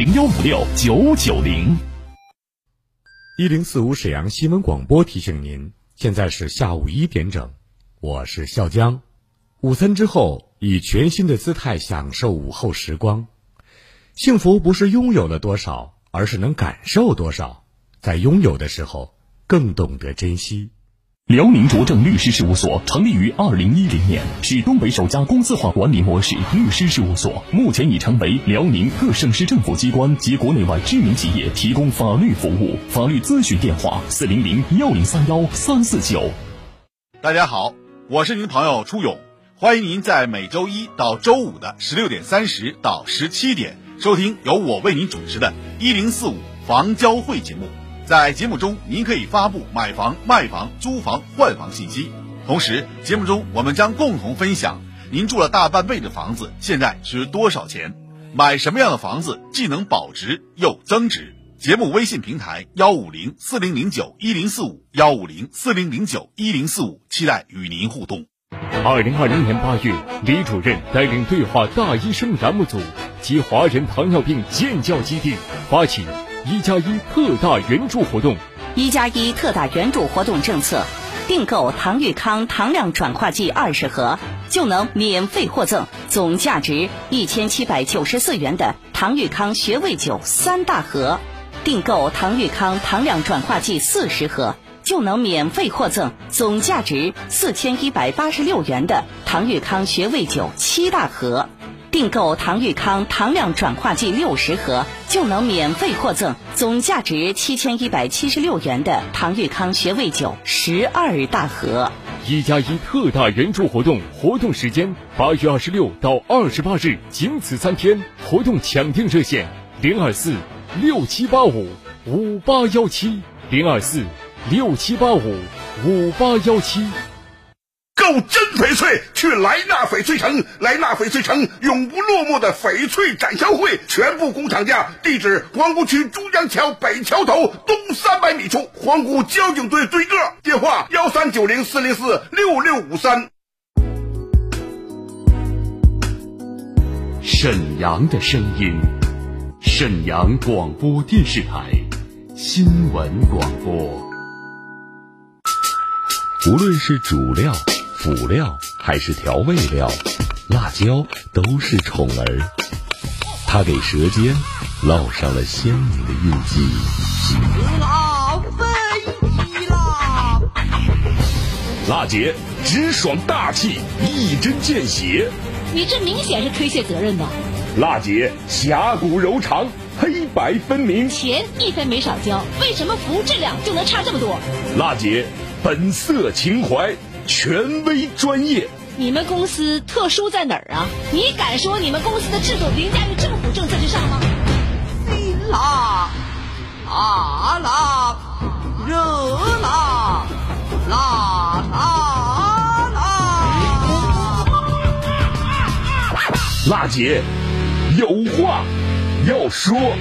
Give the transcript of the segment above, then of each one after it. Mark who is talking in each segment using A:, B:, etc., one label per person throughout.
A: 零幺五六九九零。
B: 一零四五沈阳新闻广播提醒您，现在是下午一点整，我是笑江。午餐之后，以全新的姿态享受午后时光。幸福不是拥有了多少，而是能感受多少。在拥有的时候，更懂得珍惜。
A: 辽宁卓正律师事务所成立于二零一零年，是东北首家公司化管理模式律师事务所，目前已成为辽宁各省市政府机关及国内外知名企业提供法律服务。法律咨询电话：四零零幺零三幺三四九。
C: 大家好，我是您的朋友初勇，欢迎您在每周一到周五的十六点三十到十七点收听由我为您主持的“一零四五房交会”节目。在节目中，您可以发布买房、卖房、租房、换房信息。同时，节目中我们将共同分享您住了大半辈子的房子现在值多少钱，买什么样的房子既能保值又增值。节目微信平台幺五零四零零九一零四五幺五零四零零九一零四五，期待与您互动。
D: 二零二零年八月，李主任带领对话大医生栏目组及华人糖尿病建教基地发起。一加一特大援助活动，
E: 一加一特大援助活动政策，订购唐玉康糖量转化剂二十盒，就能免费获赠总价值一千七百九十四元的唐玉康穴位酒三大盒；订购唐玉康糖量转化剂四十盒，就能免费获赠总价值四千一百八十六元的唐玉康穴位酒七大盒。订购唐玉康糖量转化剂六十盒，就能免费获赠总价值七千一百七十六元的唐玉康穴位酒十二大盒。
D: 一加一特大援助活动，活动时间八月二十六到二十八日，仅此三天。活动抢订热线：零二四六七八五五八幺七零二四六七八五五八幺七。
F: 购真翡翠，去莱纳翡翠城。莱纳翡翠城永不落幕的翡翠展销会，全部工厂价。地址：皇姑区珠江桥北桥头东三百米处，皇姑交警队对个。电话：幺三九零四零四六六五三。
G: 沈阳的声音，沈阳广播电视台新闻广播。无论是主料。辅料还是调味料，辣椒都是宠儿，它给舌尖烙上了鲜明的印记。
H: 辣飞啦！
G: 辣姐直爽大气，一针见血。
H: 你这明显是推卸责任的？
G: 辣姐侠骨柔肠，黑白分明。
H: 钱一分没少交，为什么服务质量就能差这么多？
G: 辣姐本色情怀。权威专业，
H: 你们公司特殊在哪儿啊？你敢说你们公司的制度凌驾于政府政策之上吗？
I: 辣，啊辣，热辣，辣辣辣！
G: 辣姐有话要说。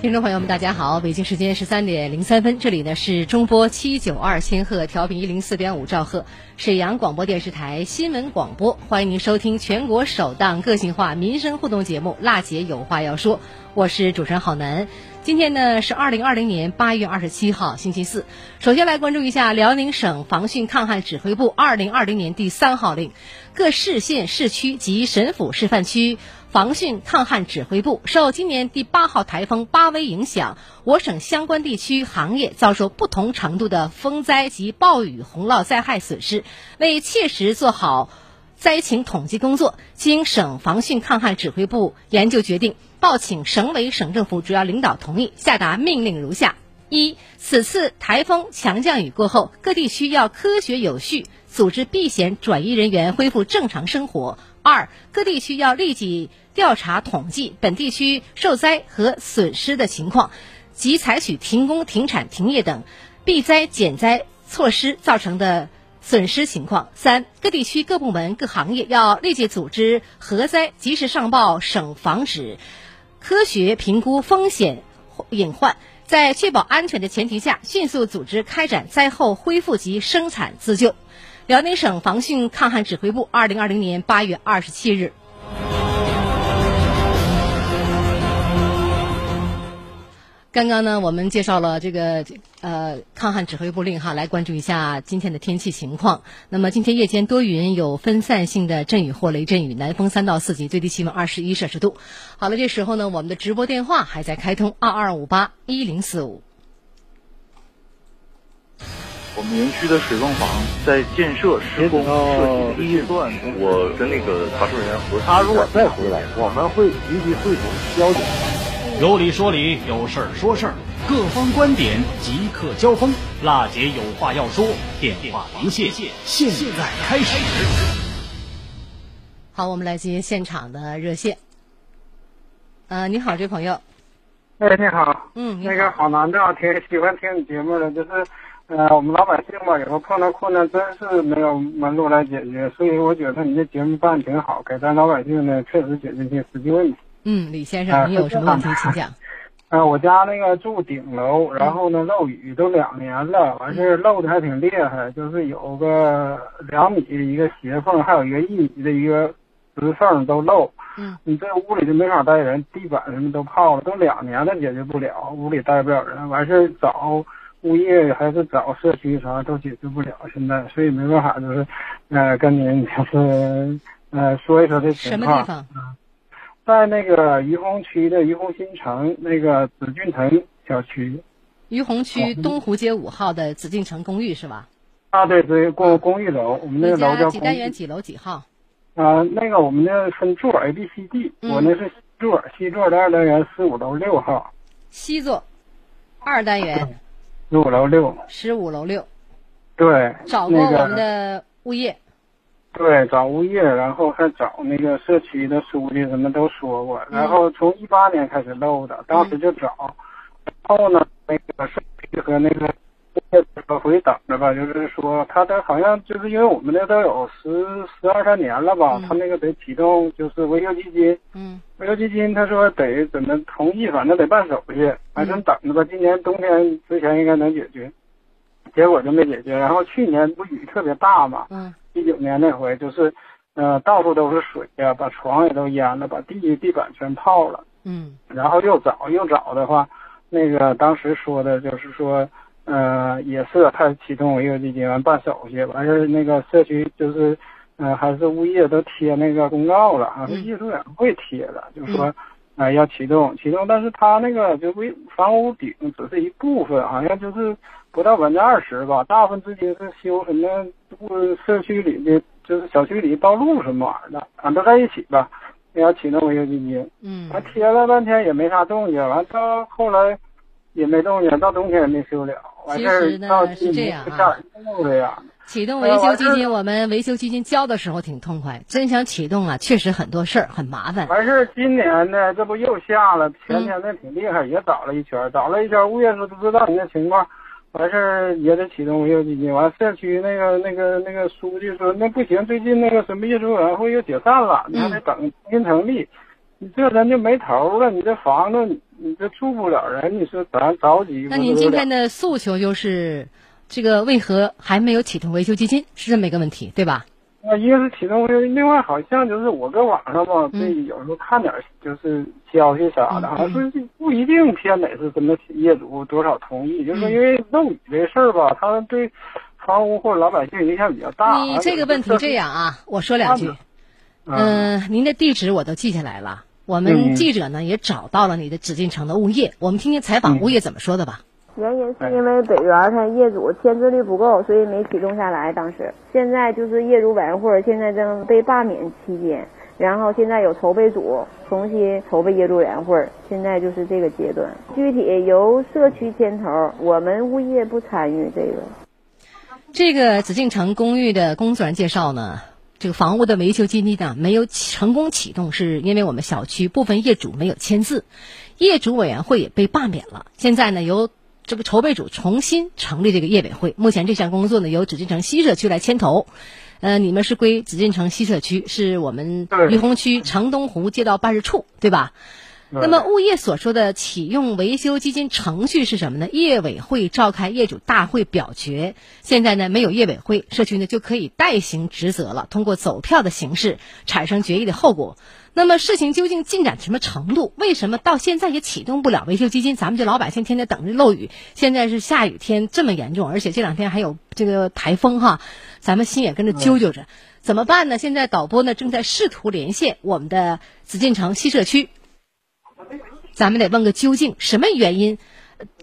J: 听众朋友们，大家好！北京时间十三点零三分，这里呢是中波七九二千赫调频一零四点五兆赫，沈阳广播电视台新闻广播，欢迎您收听全国首档个性化民生互动节目《辣姐有话要说》，我是主持人郝楠。今天呢是二零二零年八月二十七号，星期四。首先来关注一下辽宁省防汛抗旱指挥部二零二零年第三号令，各市县市区及省府示范区。防汛抗旱指挥部受今年第八号台风巴威影响，我省相关地区行业遭受不同程度的风灾及暴雨洪涝灾害损失。为切实做好灾情统计工作，经省防汛抗旱指挥部研究决定，报请省委省政府主要领导同意，下达命令如下：一、此次台风强降雨过后，各地区要科学有序组织避险转移人员恢复正常生活。二、各地区要立即调查统计本地区受灾和损失的情况，及采取停工、停产、停业等避灾减灾措施造成的损失情况。三、各地区各部门各行业要立即组织核灾，及时上报省防指，科学评估风险隐患，在确保安全的前提下，迅速组织开展灾后恢复及生产自救。辽宁省防汛抗旱指挥部二零二零年八月二十七日。刚刚呢，我们介绍了这个呃抗旱指挥部令哈，来关注一下今天的天气情况。那么今天夜间多云，有分散性的阵雨或雷阵雨，南风三到四级，最低气温二十一摄氏度。好了，这时候呢，我们的直播电话还在开通二二五八一零四五。
K: 我们园区的水泵房在建设施工设计阶段，我跟那个查收人员核
L: 他如果再回来，我们会积极会同交警。
M: 有理说理，有事儿说事儿，各方观点即刻交锋。辣姐有话要说，电话连线，现在开始。
J: 好，我们来接现场的热线。呃，你好，这位朋友。
N: 哎，你好。
J: 嗯，
N: 那个好难的，挺喜欢听你节目的，就是，呃，我们老百姓吧，有时候碰到困难，真是没有门路来解决，所以我觉得你这节目办的挺好，给咱老百姓呢，确实解决一些实际问题。
J: 嗯，李先生，你有什么问题请讲。
N: 啊，我家那个住顶楼，然后呢漏雨都两年了，完事漏的还挺厉害，就是有个两米的一个斜缝，还有一个一米的一个直缝都漏。
J: 嗯，
N: 你这屋里就没法待人，地板什么都泡了，都两年了解决不了，屋里待不了人，完事找物业还是找社区啥都解决不了，现在所以没办法，就是呃跟您就是呃说一说这情况。
J: 什么地方？
N: 在那个于洪区的于洪新城那个紫禁城小区，
J: 于洪区东湖街五号的紫禁城公寓是吧？
N: 啊，对对，公公寓楼，我们那个楼叫
J: 几单元几楼几号？
N: 啊，那个我们那分座 A B C D，我那是西座，西座的二单元十五楼六号。
J: 西座，二单元，
N: 十五楼六。
J: 十五楼六。
N: 对。
J: 找过我们的物业。
N: 对，找物业，然后还找那个社区的书记，什么都说过。然后从一八年开始漏的，当时就找，然后呢，那个社区和那个回等着吧，就是说他的好像就是因为我们那都有十十二三年了吧，他那个得启动就是维修基金，
J: 嗯，
N: 维修基金他说得怎么同意，反正得办手续，反正等着吧，今年冬天之前应该能解决，结果就没解决。然后去年不雨特别大嘛，
J: 嗯。
N: 一九年那回就是，呃，到处都是水呀，把床也都淹了，把地地板全泡了。
J: 嗯。
N: 然后又找又找的话，那个当时说的就是说，呃，也是他启动维修基金完办手续，完事那个社区就是，呃，还是物业都贴那个公告了，啊是业主委员会贴的，就说，呃，要启动启动，但是他那个就为房屋顶只是一部分，好像就是不到百分之二十吧，大部分资金是修什么。不，社区里的就是小区里道路什么玩意儿的，俺都在一起吧。要启动维修基金，
J: 嗯，
N: 完贴了半天也没啥动静，完到后来也没动静，到冬天也没修了。完事儿到
J: 是这样
N: 啊，
J: 启动维修基金，我们维修基金交的时候挺痛快，真想启动啊，确实很多事儿，很麻烦。
N: 完事儿，今年呢，这不又下了，前天那挺厉害，也找了一圈，找了一圈，物业说不知道你的情况。完事儿也得启动维修基金，完社区那个那个那个书记说那不行，最近那个什么业主委员会又解散了，你还得等重新成立，你这咱就没头了，你这房子你这住不了人，你说咱着急。
J: 那您今天的诉求就是，这个为何还没有启动维修基金？是这么一个问题，对吧？
N: 那一个是启动维修，另外好像就是我搁网上吧，这有时候看点就是消息啥的，好像是不一定偏得是什么业主多少同意，就是说因为漏雨这事儿吧，它对房屋或者老百姓影响比较大。
J: 你这个问题这样啊，我说两句。嗯，您的地址我都记下来了，我们记者呢也找到了你的紫禁城的物业，我们听听采访物业怎么说的吧。
O: 原因是因为北园它业主签字率不够，所以没启动下来。当时现在就是业主委员会现在正被罢免期间，然后现在有筹备组重新筹备业主委员会，现在就是这个阶段。具体由社区牵头，我们物业不参与这个。
J: 这个紫禁城公寓的工作人员介绍呢，这个房屋的维修基金呢没有成功启动，是因为我们小区部分业主没有签字，业主委员会也被罢免了。现在呢由这个筹备组重新成立这个业委会，目前这项工作呢由紫禁城西社区来牵头，呃，你们是归紫禁城西社区，是我们于洪区城东湖街道办事处，对吧？那么物业所说的启用维修基金程序是什么呢？业委会召开业主大会表决，现在呢没有业委会，社区呢就可以代行职责了，通过走票的形式产生决议的后果。那么事情究竟进展什么程度？为什么到现在也启动不了维修基金？咱们这老百姓天天等着漏雨，现在是下雨天这么严重，而且这两天还有这个台风哈，咱们心也跟着揪揪着，怎么办呢？现在导播呢正在试图连线我们的紫禁城西社区。咱们得问个究竟，什么原因？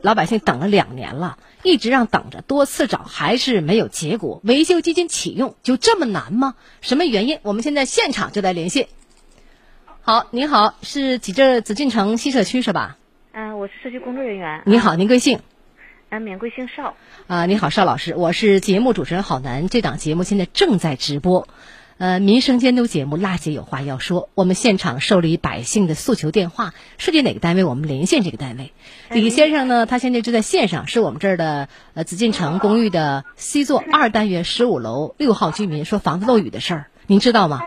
J: 老百姓等了两年了，一直让等着，多次找还是没有结果。维修基金启用就这么难吗？什么原因？我们现在现场就在连线。好，您好，是济浙紫禁城西社区是吧？
P: 嗯，我是社区工作人员。
J: 您好，您贵姓？
P: 嗯，免贵姓邵。
J: 啊，你好，邵老师，我是节目主持人郝楠。这档节目现在正在直播。呃，民生监督节目《辣姐有话要说》，我们现场受理百姓的诉求电话，涉及哪个单位，我们连线这个单位。李先生呢，他现在就在线上，是我们这儿的呃紫禁城公寓的 C 座二单元十五楼六号居民，说房子漏雨的事儿，您知道吗？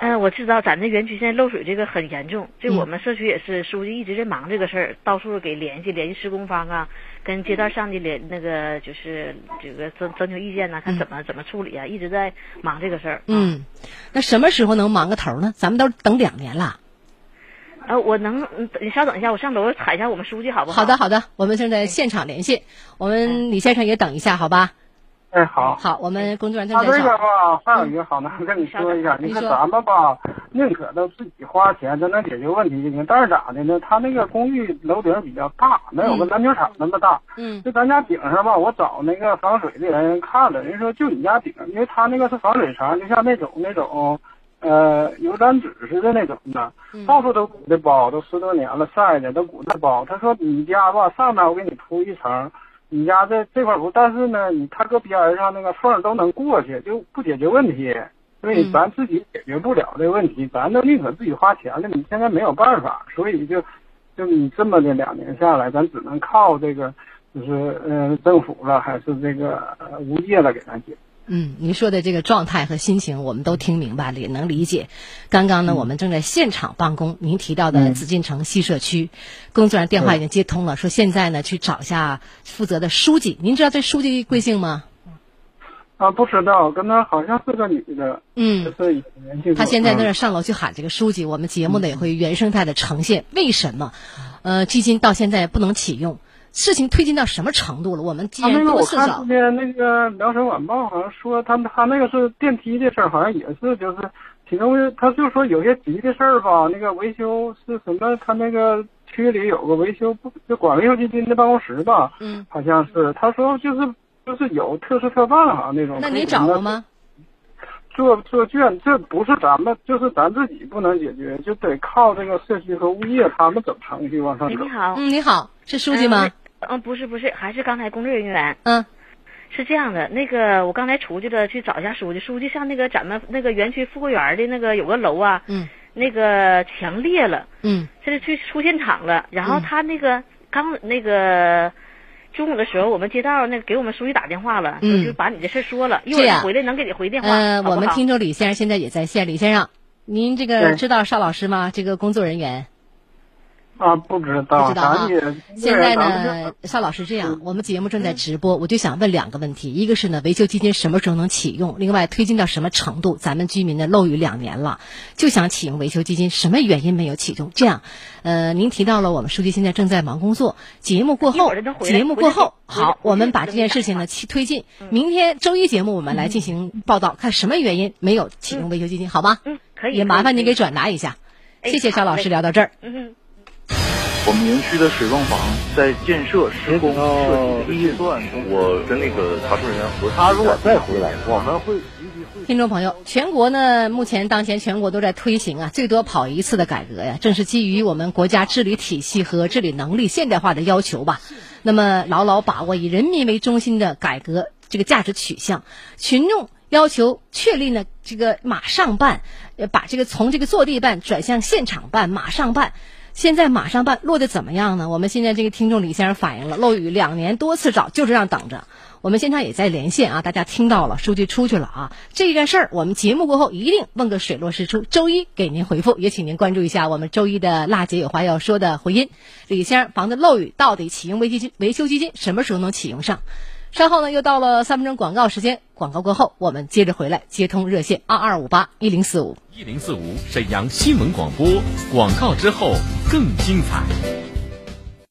P: 嗯，我知道，咱这园区现在漏水这个很严重，这我们社区也是，书记一直在忙这个事儿，到处给联系联系施工方啊，跟街道上的联那个就是这个征征求意见呢，看怎么怎么处理啊，一直在忙这个事儿。
J: 嗯，那什么时候能忙个头呢？咱们都等两年了。
P: 呃，我能，你稍等一下，我上楼喊一下我们书记好不
J: 好？好的，好的，我们正在现场联系，我们李先生也等一下，好吧？
N: 哎，好，
J: 好，我们工作人员
N: 他这个吧，还有一个好呢跟你说一下，你看咱们吧，宁可都自己花钱，咱能解决问题就行，但是咋的呢？他那个公寓楼顶比较大，能有个篮球场那么大。
J: 嗯。
N: 就咱家顶上吧，我找那个防水的人看了，人说就你家顶，因为他那个是防水层，就像那种那种，呃，油毡纸似的那种的，到处都鼓的包，都十多年了，晒的都鼓的包。他说你家吧，上面我给你铺一层。你家这这块不，但是呢，你他搁边上那个缝都能过去，就不解决问题，所以咱自己解决不了这问题，咱都宁可自己花钱了。你现在没有办法，所以就就你这么的两年下来，咱只能靠这个，就是呃政府了，还是这个物业了给咱解。
J: 嗯，您说的这个状态和心情，我们都听明白了，也能理解。刚刚呢，我们正在现场办公。您提到的紫禁城西社区，工作人员电话已经接通了，说现在呢去找一下负责的书记。您知道这书记贵姓吗？
N: 啊，不知道，跟他好像是个女的。
J: 嗯，
N: 是。
J: 他现在在那上楼去喊这个书记，我们节目呢也会原生态的呈现。为什么？呃，基金到现在不能启用？事情推进到什么程度了？我们既然多次找，
N: 今天那个聊城晚报好像说，他他那个是电梯的事儿，好像也是就是其中他就说有些急的事儿吧，那个维修是什么？他那个区里有个维修部，就管维修基金的办公室吧，
J: 嗯，
N: 好像是他说就是就是有特事特办哈那种。
J: 那你找了吗？
N: 做做卷，这不是咱们，就是咱自己不能解决，就得靠这个社区和物业他们走程序往上走。
P: 你好，
J: 嗯，你好，是书记吗？
P: 嗯，不是不是，还是刚才工作人员。
J: 嗯，
P: 是这样的，那个我刚才出去了，去找一下书记。书记上那个咱们那个园区富贵园的那个有个楼啊，
J: 嗯，
P: 那个墙裂了，
J: 嗯，
P: 现在去出现场了。然后他那个刚那个中午的时候，我们街道那给我们书记打电话了，
J: 嗯，
P: 就把你的事说了，一会儿回来能给你回电话。
J: 呃，我们听众李先生现在也在线，李先生，您这个知道邵老师吗？这个工作人员。
N: 啊，不知道，
J: 不知道啊。现在呢，邵老师这样，我们节目正在直播，我就想问两个问题：一个是呢，维修基金什么时候能启用？另外，推进到什么程度？咱们居民呢，漏雨两年了，就想启用维修基金，什么原因没有启动？这样，呃，您提到了我们书记现在正在忙工作，节目过后，节目过后，好，我们把这件事情呢去推进。明天周一节目我们来进行报道，看什么原因没有启用维修基金，好吗？
P: 嗯，可以。
J: 也麻烦您给转达一下，谢谢邵老师，聊到这儿。
P: 嗯。
K: 我们园区的水泵房在建设施工设计的阶段，我跟那个查收人员核
L: 他如果再回来，我们会
J: 听众朋友，全国呢，目前当前全国都在推行啊，最多跑一次的改革呀，正是基于我们国家治理体系和治理能力现代化的要求吧。那么，牢牢把握以人民为中心的改革这个价值取向，群众要求确立呢，这个马上办，把这个从这个坐地办转向现场办，马上办。现在马上办落的怎么样呢？我们现在这个听众李先生反映了，漏雨两年多次找，就这样等着。我。们现场也在连线啊，大家听到了，数据出去了啊。这件事儿，我们节目过后一定问个水落石出，周一给您回复。也请您关注一下我们周一的辣姐有话要说的回音。李先生房子漏雨到底启用维基金维修基金什么时候能启用上？稍后呢，又到了三分钟广告时间。广告过后，我们接着回来接通热线二二五八一零四五
A: 一零四五沈阳新闻广播。广告之后更精彩。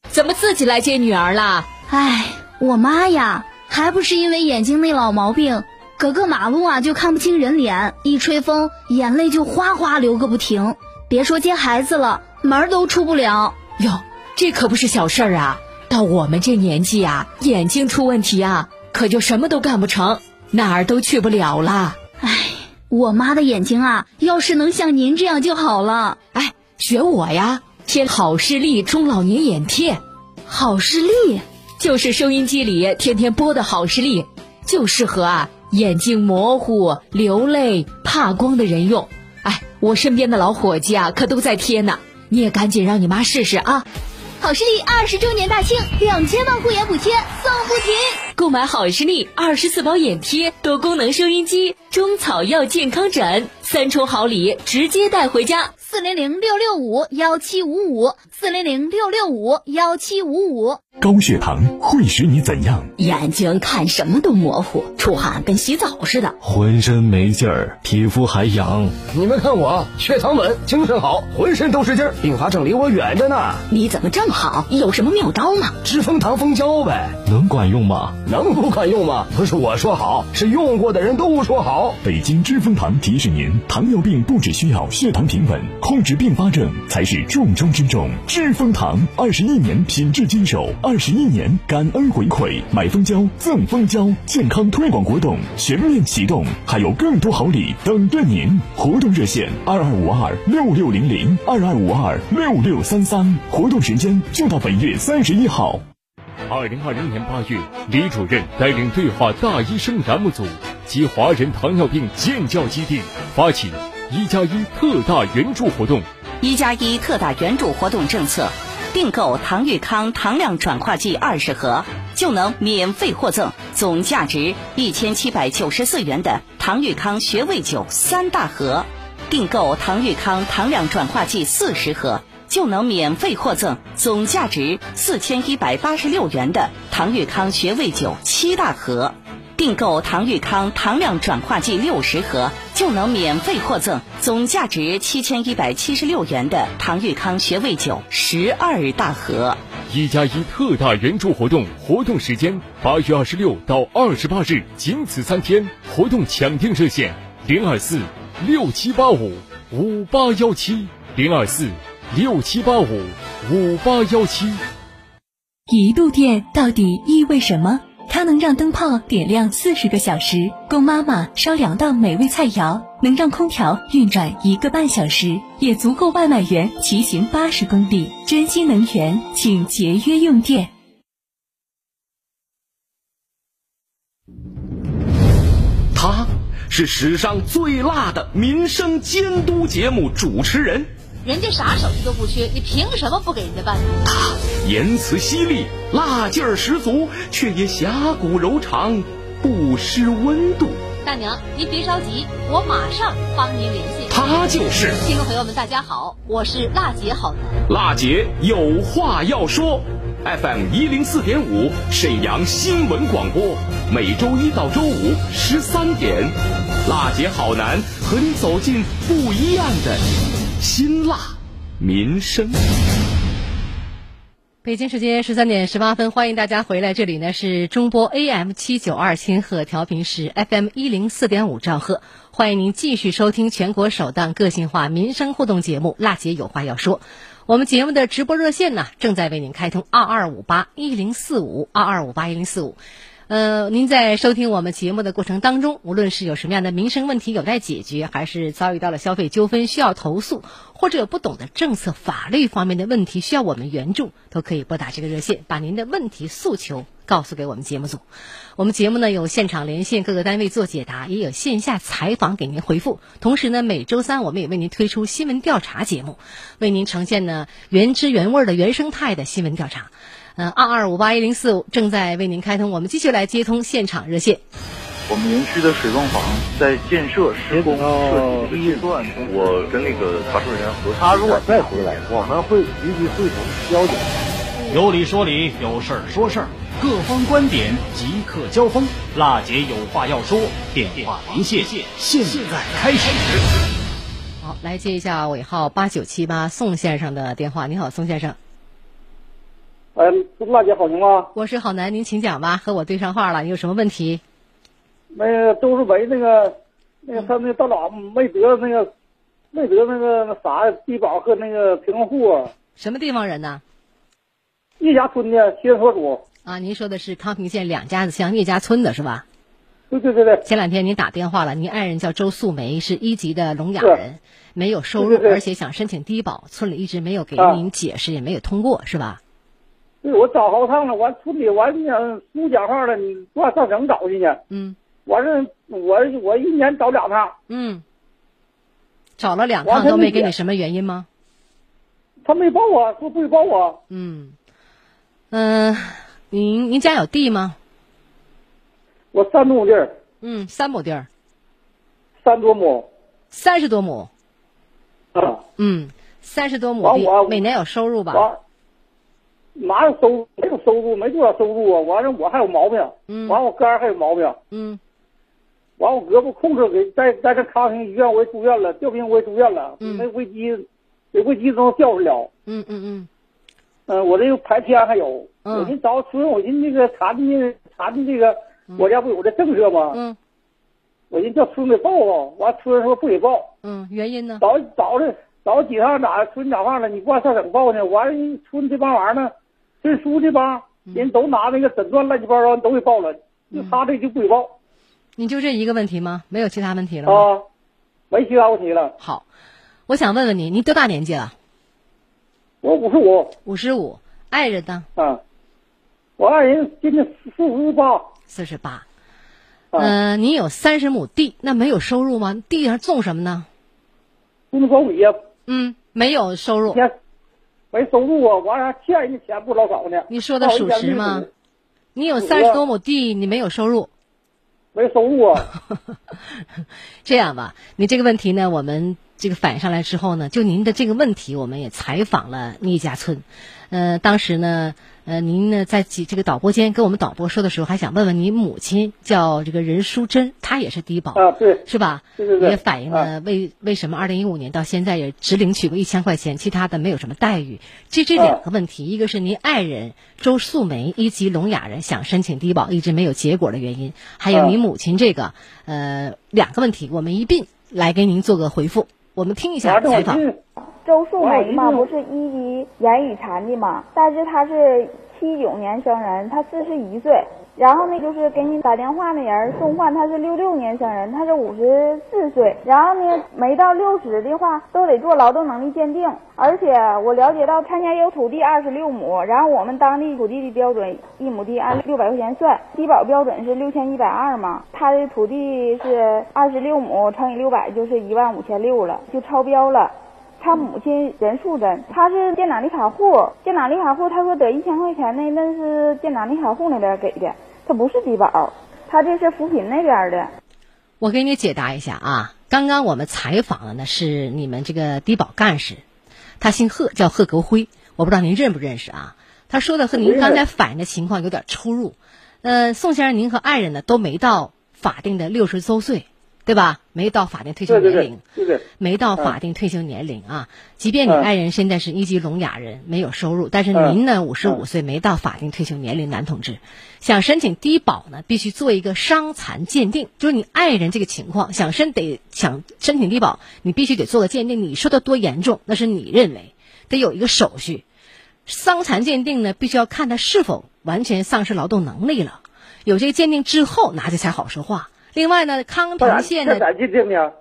H: 怎么自己来接女儿啦？
Q: 唉，我妈呀，还不是因为眼睛那老毛病，隔个马路啊就看不清人脸，一吹风眼泪就哗哗流个不停。别说接孩子了，门都出不了。
H: 哟，这可不是小事儿啊！到我们这年纪啊，眼睛出问题啊，可就什么都干不成，哪儿都去不了了。
Q: 唉，我妈的眼睛啊，要是能像您这样就好了。
H: 哎，学我呀，贴好视力中老年眼贴。
Q: 好视力
H: 就是收音机里天天播的好视力，就适合啊眼睛模糊、流泪、怕光的人用。哎，我身边的老伙计啊，可都在贴呢。你也赶紧让你妈试试啊！
Q: 好视力二十周年大庆，两千万护眼补贴送不停！
H: 购买好视力二十四包眼贴、多功能收音机、中草药健康枕，三重好礼，直接带回家。
Q: 四零零六六五幺七五五，四零零六六五幺七五五。
A: 高血糖会使你怎样？
R: 眼睛看什么都模糊，出汗跟洗澡似的，
A: 浑身没劲儿，皮肤还痒。
S: 你们看我，血糖稳，精神好，浑身都是劲儿，并发症离我远着呢。
R: 你怎么这么好？有什么妙招吗？
S: 知蜂糖蜂胶呗，
A: 能管用吗？
S: 能不管用吗？不是我说好，是用过的人都说好。
A: 北京知蜂堂提示您：糖尿病不只需要血糖平稳，控制并发症才是重中之重。知蜂堂二十一年品质坚守，二十一年感恩回馈，买蜂胶赠蜂胶，健康推广活动全面启动，还有更多好礼等着您。活动热线二二五二六六零零二二五二六六三三，活动时间就到本月三十一号。二零二零年八月，李主任带领对话大医生栏目组及华人糖尿病建教基地，发起“一加一”特大援助活动。
E: 一加一特大援助活动政策，订购唐玉康糖量转化剂二十盒，就能免费获赠总价值一千七百九十四元的唐玉康穴位酒三大盒；订购唐玉康糖量转化剂四十盒。就能免费获赠总价值四千一百八十六元的唐玉康穴位酒七大盒，订购唐玉康糖量转化剂六十盒，就能免费获赠总价值七千一百七十六元的唐玉康学位酒十二大盒。
D: 一加一特大援助活动，活动时间八月二十六到二十八日，仅此三天。活动抢订热线零二四六七八五五八幺七零二四。六七八五五八幺七，
T: 一度电到底意味什么？它能让灯泡点亮四十个小时，供妈妈烧两道美味菜肴；能让空调运转一个半小时，也足够外卖员骑行八十公里。珍惜能源，请节约用电。
U: 他是史上最辣的民生监督节目主持人。
H: 人家啥手续都不缺，你凭什么不给人家办？
U: 他言辞犀利，辣劲儿十足，却也侠骨柔肠，不失温度。
H: 大娘，您别着急，我马上帮您联系。
U: 他就是
H: 听众朋友们，大家好，我是辣姐好男。
U: 辣姐有话要说，FM 一零四点五，沈阳新闻广播，每周一到周五十三点，辣姐好男和你走进不一样的。辛辣民生。
J: 北京时间十三点十八分，欢迎大家回来。这里呢是中波 AM 七九二千赫调频是 FM 一零四点五兆赫，欢迎您继续收听全国首档个性化民生互动节目《辣姐有话要说》。我们节目的直播热线呢正在为您开通二二五八一零四五二二五八一零四五。呃，您在收听我们节目的过程当中，无论是有什么样的民生问题有待解决，还是遭遇到了消费纠纷需要投诉，或者有不懂的政策、法律方面的问题需要我们援助，都可以拨打这个热线，把您的问题诉求告诉给我们节目组。我们节目呢有现场连线各个单位做解答，也有线下采访给您回复。同时呢，每周三我们也为您推出新闻调查节目，为您呈现呢原汁原味的原生态的新闻调查。嗯，二二五八一零四五正在为您开通，我们继续来接通现场热线。
K: 我们园区的水泵房在建设施工设计阶段，我跟那个查收人员核
L: 他如果再回来，我们会立即会同交警。
M: 有理说理，有事儿说事儿，各方观点即刻交锋。辣姐有话要说，电话连线，现在开始。
J: 好，来接一下尾号八九七八宋先生的电话。你好，宋先生。
V: 哎，辣姐好行吗？
J: 我是郝楠，您请讲吧。和我对上话了，你有什么问题？
V: 那个周世伟那个，那个他那大佬没得那个，没得那个那啥低保和那个贫困户啊。
J: 什么地方人呢？
V: 聂家村的县所主。
J: 啊，您说的是康平县两家子乡聂家村的是吧？
V: 对对对对。
J: 前两天您打电话了，您爱人叫周素梅，是一级的聋哑人，没有收入，而且想申请低保，村里一直没有给您解释，也没有通过，是吧？
V: 对，我找好趟了，完村里完你想不讲话了，你我上省找去呢。
J: 嗯。
V: 完事我我一年找两趟。
J: 嗯。找了两趟都没给你什么原因吗？
V: 他没报我，说不会报我。
J: 嗯。嗯，您您家有地吗？
V: 我三亩地儿。
J: 嗯，三亩地儿。
V: 三多亩。
J: 三十多亩。
V: 啊。
J: 嗯，三十多亩地，每年有收入吧？
V: 哪有收入？没有收入，没多少收入啊！完了，我还有毛病。
J: 嗯。
V: 完，我肝还有毛病。
J: 嗯。
V: 完，我胳膊控制给在在这康平医院我也住院了，吊瓶我也住院了。
J: 嗯。
V: 那危机，没危机都吊不了。
J: 嗯嗯嗯。
V: 嗯，我这个排天还有。
J: 嗯。
V: 我寻找村，我寻那个查的查的这个国家不有这政策吗？
J: 嗯。
V: 我寻叫村给报报，完村说不给报。
J: 嗯，原因呢？
V: 找找的找几趟咋村讲话了？你给我上省报呢。完了，村这帮玩意儿呢？村书记吧，人都拿那个诊断乱七八糟都给报了，就他这就不给报。
J: 你就这一个问题吗？没有其他问题了吗？
V: 啊，没其他问题了。
J: 好，我想问问你，你多大年纪了？
V: 我五十五。
J: 五十五，爱人呢？
V: 啊，我爱人今年四十八。
J: 四十八。嗯，你有三十亩地，那没有收入吗？地上种什么呢？
V: 种苞米呀。
J: 嗯，没有收入。
V: 没收入啊，完了还欠人家钱不老少呢。
J: 你说的属实吗？你有三十多亩地，你没有收入。
V: 没收入啊。
J: 这样吧，你这个问题呢，我们这个反映上来之后呢，就您的这个问题，我们也采访了聂家村。呃，当时呢，呃，您呢在这个导播间跟我们导播说的时候，还想问问您母亲叫这个任淑珍，她也是低保
V: 啊，对，
J: 是吧？
V: 对对对。
J: 也反映了为为什么二零一五年到现在也只领取过一千块钱，其他的没有什么待遇。这这两个问题，一个是您爱人周素梅一级聋哑人想申请低保一直没有结果的原因，还有您母亲这个呃两个问题，我们一并来给您做个回复。我们听一下采访。
O: 周素梅嘛，不是一级言语残疾嘛，但是她是七九年生人，她四十一岁。然后呢，就是给你打电话那人宋焕，他是六六年生人，他是五十四岁。然后呢，没到六十的话，都得做劳动能力鉴定。而且我了解到，他家有土地二十六亩，然后我们当地土地的标准，一亩地按六百块钱算，低保标准是六千一百二嘛。他的土地是二十六亩乘以六百，就是一万五千六了，就超标了。他母亲人素珍，他是建档立卡户，建档立卡户，他说得一千块钱的，那是建档立卡户那边给的，他不是低保，他这是扶贫那边的。
J: 我给你解答一下啊，刚刚我们采访的呢是你们这个低保干事，他姓贺，叫贺国辉，我不知道您认不认识啊？他说的和您刚才反映的情况有点出入。呃，宋先生，您和爱人呢都没到法定的六十周岁。对吧？没到法定退休年龄，
V: 对对，
J: 没到法定退休年龄啊。即便你爱人现在是一级聋哑人，没有收入，但是您呢，五十五岁没到法定退休年龄，男同志想申请低保呢，必须做一个伤残鉴定。就是你爱人这个情况，想申得想申请低保，你必须得做个鉴定。你说的多严重，那是你认为，得有一个手续。伤残鉴定呢，必须要看他是否完全丧失劳动能力了。有这个鉴定之后，拿去才好说话。另外呢，康平县的，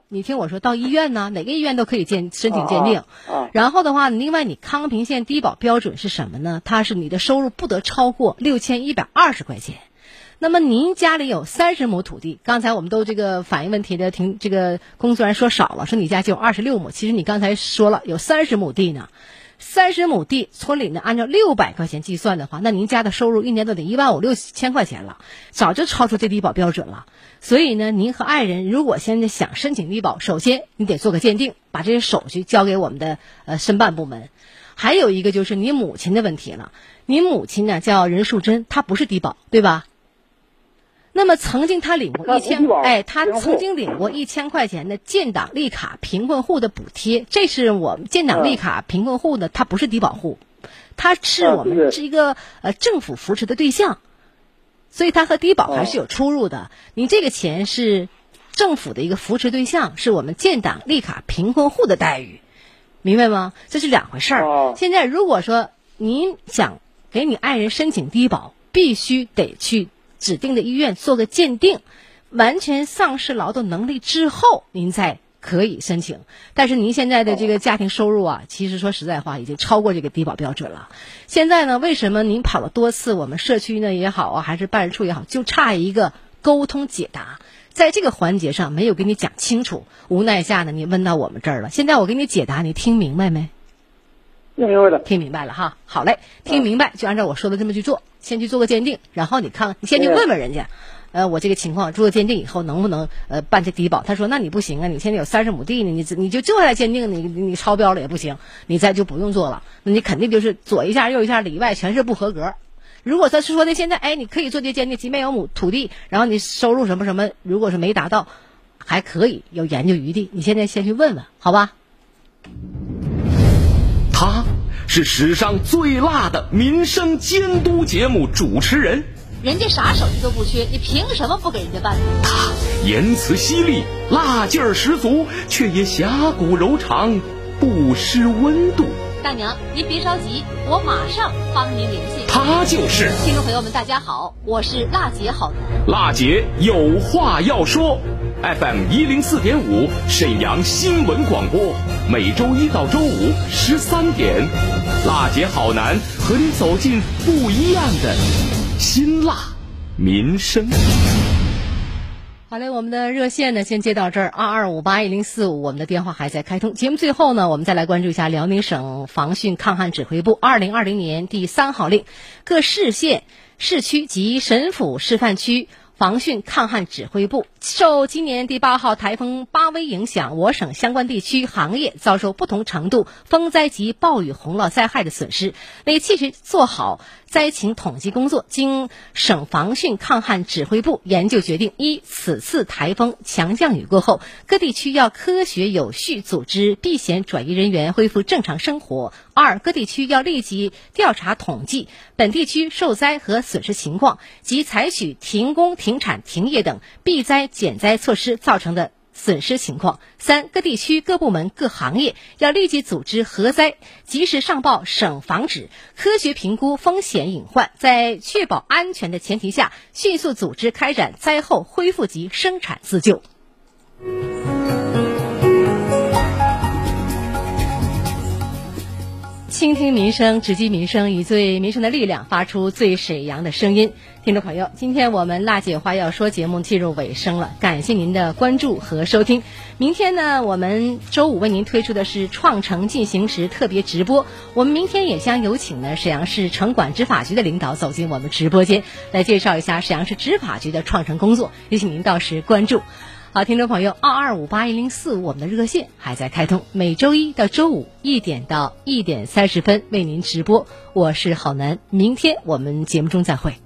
J: 你听我说，到医院呢，哪个医院都可以鉴申请鉴定。
V: 啊。
J: 然后的话，另外你康平县低保标准是什么呢？它是你的收入不得超过六千一百二十块钱。那么您家里有三十亩土地，刚才我们都这个反映问题的听这个工作人员说少了，说你家就有二十六亩。其实你刚才说了有三十亩地呢，三十亩地，村里呢按照六百块钱计算的话，那您家的收入一年都得一万五六千块钱了，早就超出最低保标准了。所以呢，您和爱人如果现在想申请低保，首先你得做个鉴定，把这些手续交给我们的呃申办部门。还有一个就是你母亲的问题了，您母亲呢叫任树珍，她不是低保，对吧？那么曾经他领过一千，哎，他曾经领过一千块钱的建档立卡贫困户的补贴，这是我们建档立卡贫困户呢，他不是低保户，他是我们是一个呃政府扶持的对象，所以他和低保还是有出入的。你这个钱是政府的一个扶持对象，是我们建档立卡贫困户的待遇，明白吗？这是两回事儿。现在如果说您想给你爱人申请低保，必须得去。指定的医院做个鉴定，完全丧失劳动能力之后，您再可以申请。但是您现在的这个家庭收入啊，其实说实在话，已经超过这个低保标准了。现在呢，为什么您跑了多次我们社区呢也好啊，还是办事处也好，就差一个沟通解答，在这个环节上没有给你讲清楚，无奈下呢，你问到我们这儿了。现在我给你解答，你听明白没？
V: 听明白了，
J: 听明白了哈。好嘞，听明白就按照我说的这么去做。先去做个鉴定，然后你看看，你先去问问人家，呃，我这个情况做个鉴定以后能不能呃办这低保？他说那你不行啊，你现在有三十亩地呢，你你就就来鉴定，你你超标了也不行，你再就不用做了，那你肯定就是左一下右一下里外全是不合格。如果他是说的现在哎你可以做这鉴定，即便有亩土地，然后你收入什么什么，如果是没达到，还可以有研究余地。你现在先去问问，好吧？
U: 是史上最辣的民生监督节目主持人，
H: 人家啥手续都不缺，你凭什么不给人家办？
U: 他言辞犀利，辣劲儿十足，却也侠骨柔肠，不失温度。
H: 大娘，您别着急，我马上帮您联系。
U: 他就是
H: 听众朋友们，大家好，我是辣姐好男。
U: 辣姐有话要说。FM 一零四点五，沈阳新闻广播，每周一到周五十三点，辣姐好男和你走进不一样的辛辣民生。
J: 好嘞，我们的热线呢，先接到这儿，二二五八一零四五，我们的电话还在开通。节目最后呢，我们再来关注一下辽宁省防汛抗旱指挥部二零二零年第三号令，各市县、市区及省府示范区。防汛抗旱指挥部。受今年第八号台风巴威影响，我省相关地区行业遭受不同程度风灾及暴雨洪涝灾害的损失，为切实做好灾情统计工作，经省防汛抗旱指挥部研究决定：一、此次台风强降雨过后，各地区要科学有序组织避险转移人员恢复正常生活；二、各地区要立即调查统计本地区受灾和损失情况，及采取停工。停产、停业等避灾减灾措施造成的损失情况。三、各地区各部门各行业要立即组织核灾，及时上报省防指，科学评估风险隐患，在确保安全的前提下，迅速组织开展灾后恢复及生产自救。倾听民生，直击民生，以最民生的力量发出最沈阳的声音。听众朋友，今天我们辣姐话要说节目进入尾声了，感谢您的关注和收听。明天呢，我们周五为您推出的是创城进行时特别直播。我们明天也将有请呢沈阳市城管执法局的领导走进我们直播间，来介绍一下沈阳市执法局的创城工作。也请您到时关注。好，听众朋友，二二五八一零四，我们的热线还在开通，每周一到周五一点到一点三十分为您直播。我是郝楠，明天我们节目中再会。